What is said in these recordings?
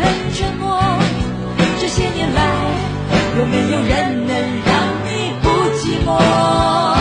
很沉默。这些年来有没有人能让你不寂寞？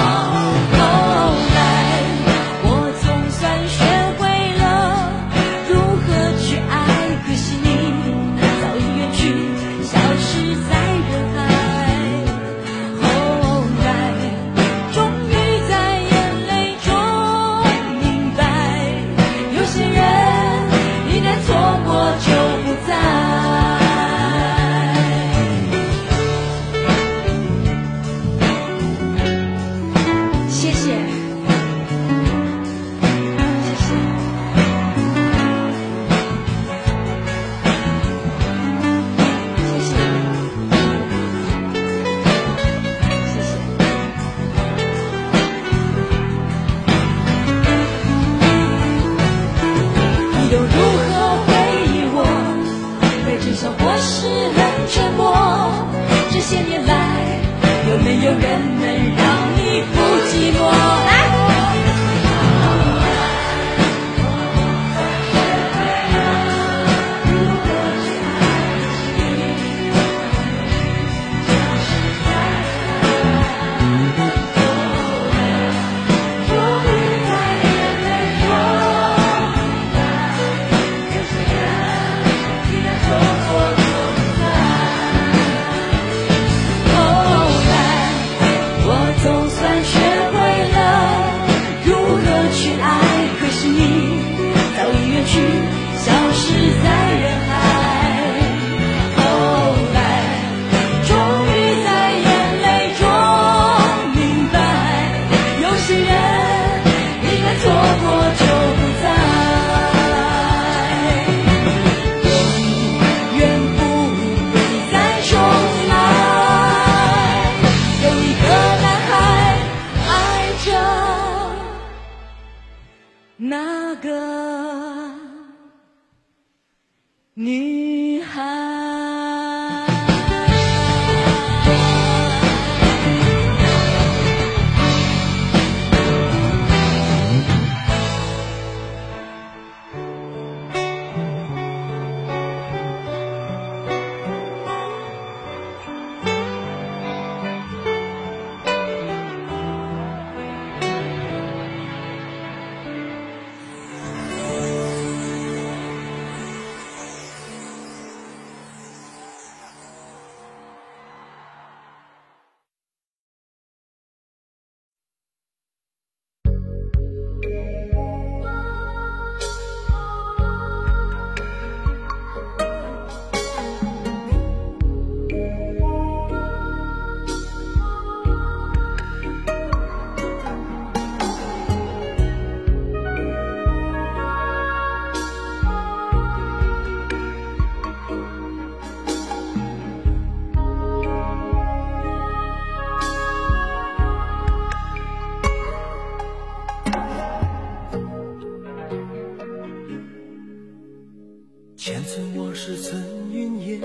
是曾云烟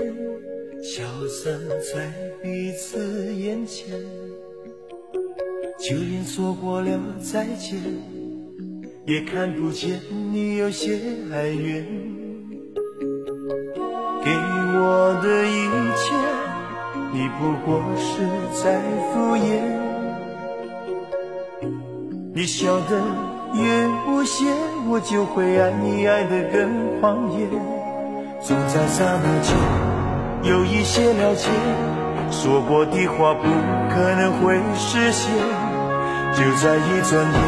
消散在彼此眼前，就连说过了再见，也看不见你有些哀怨。给我的一切，你不过是在敷衍。你笑得越无邪，我就会爱你爱得更狂野。总在刹那间有一些了解，说过的话不可能会实现。就在一转眼，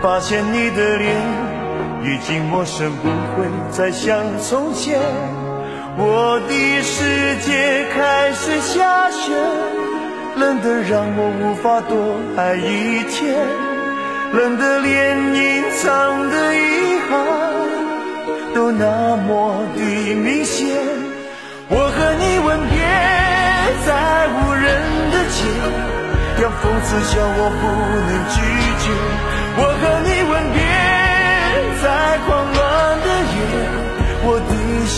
发现你的脸已经陌生，不会再像从前。我的世界开始下雪，冷得让我无法多爱一天，冷得连隐藏的遗憾都那么的明显。我和你吻别在无人的街，让讽刺笑我不能拒绝。我和你吻别在狂乱的夜，我的心。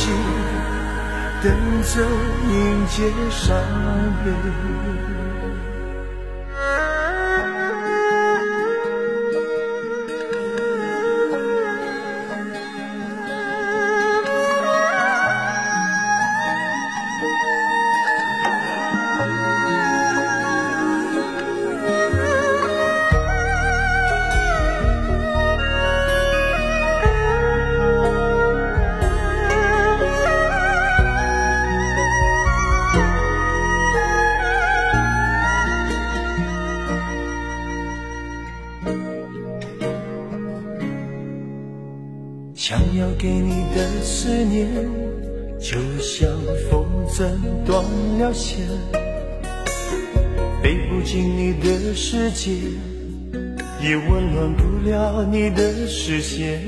等着迎接伤悲。想要给你的思念，就像风筝断了线，飞不进你的世界，也温暖不了你的视线。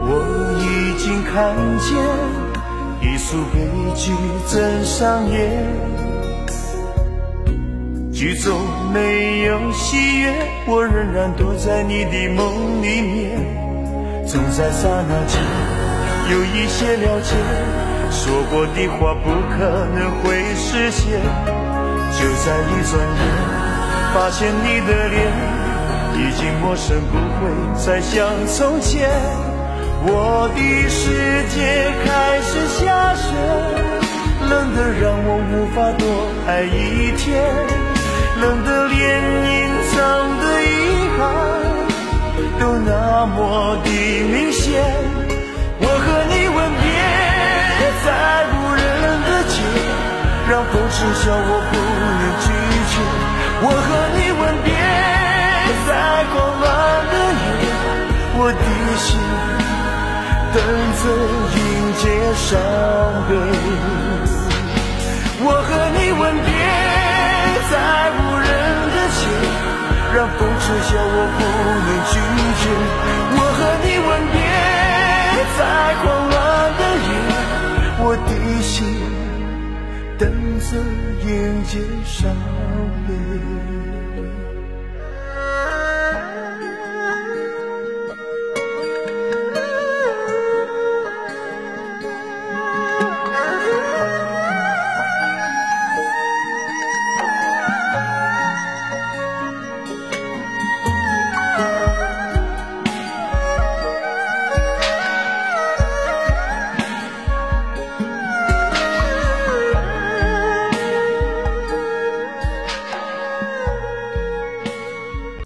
我已经看见一出悲剧正上演。剧中没有喜悦，我仍然躲在你的梦里面。总在刹那间有一些了解，说过的话不可能会实现。就在一转眼，发现你的脸已经陌生，不会再像从前。我的世界开始下雪，冷得让我无法多爱一天。冷得连隐藏的都那么的明显。我和你吻别在无人的街，让风痴笑我不能拒绝。我和你吻别在狂乱的夜，我的心等着迎接伤悲。我和你吻别。在无人的街，让风痴笑我不迎接伤悲。